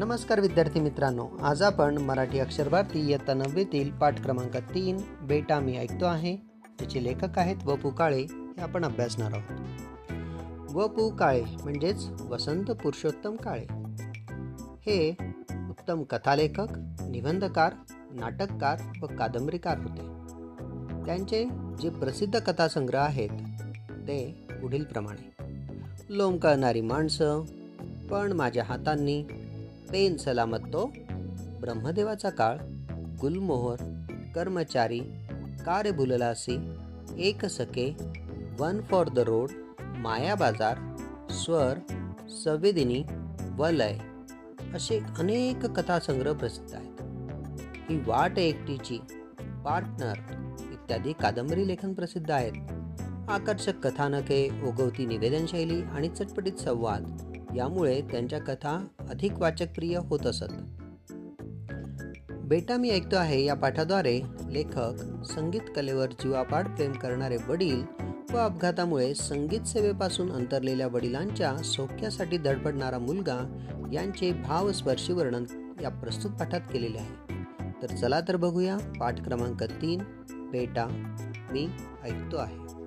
नमस्कार विद्यार्थी मित्रांनो आज आपण मराठी अक्षर भारती इयत्ता नववीतील पाठ क्रमांक तीन बेटा मी ऐकतो आहे. त्याचे लेखक आहेत व पु काळे हे आपण अभ्यासणार आहोत. व पु काळे म्हणजेच वसंत पुरुषोत्तम काळे. हे उत्तम कथालेखक निबंधकार नाटककार व कादंबरीकार होते. त्यांचे जे प्रसिद्ध कथासंग्रह आहेत ते पुढीलप्रमाणे. लोंबकळणारी माणसं पण माझ्या हातांनी पेन सलामत तो ब्रह्मदेवाचा काळ गुलमोहर कर्मचारी कार्य भुललासी एक सके वन फॉर द रोड माया बाजार स्वर संवेदिनी वलय असे अनेक कथासंग्रह प्रसिद्ध आहेत. ही वाट एकटीची पार्टनर इत्यादी कादंबरी लेखन प्रसिद्ध आहेत. आकर्षक कथानके उगवती निवेदनशैली आणि चटपटीत संवाद यामुळे त्यांच्या कथा अधिक वाचकप्रिय होत असत. बेटा मी ऐकतो आहे या पाठाद्वारे लेखक संगीत कलेवर जीवापाड प्रेम करणारे वडील व अपघातामुळे संगीत सेवेपासून अंतरलेल्या वडिलांच्या सौख्यासाठी धडपडणारा मुलगा यांचे भावस्पर्शी वर्णन या प्रस्तुत पाठात केलेले आहे. तर चला तर बघूया पाठ क्रमांक तीन बेटा मी ऐकतो आहे.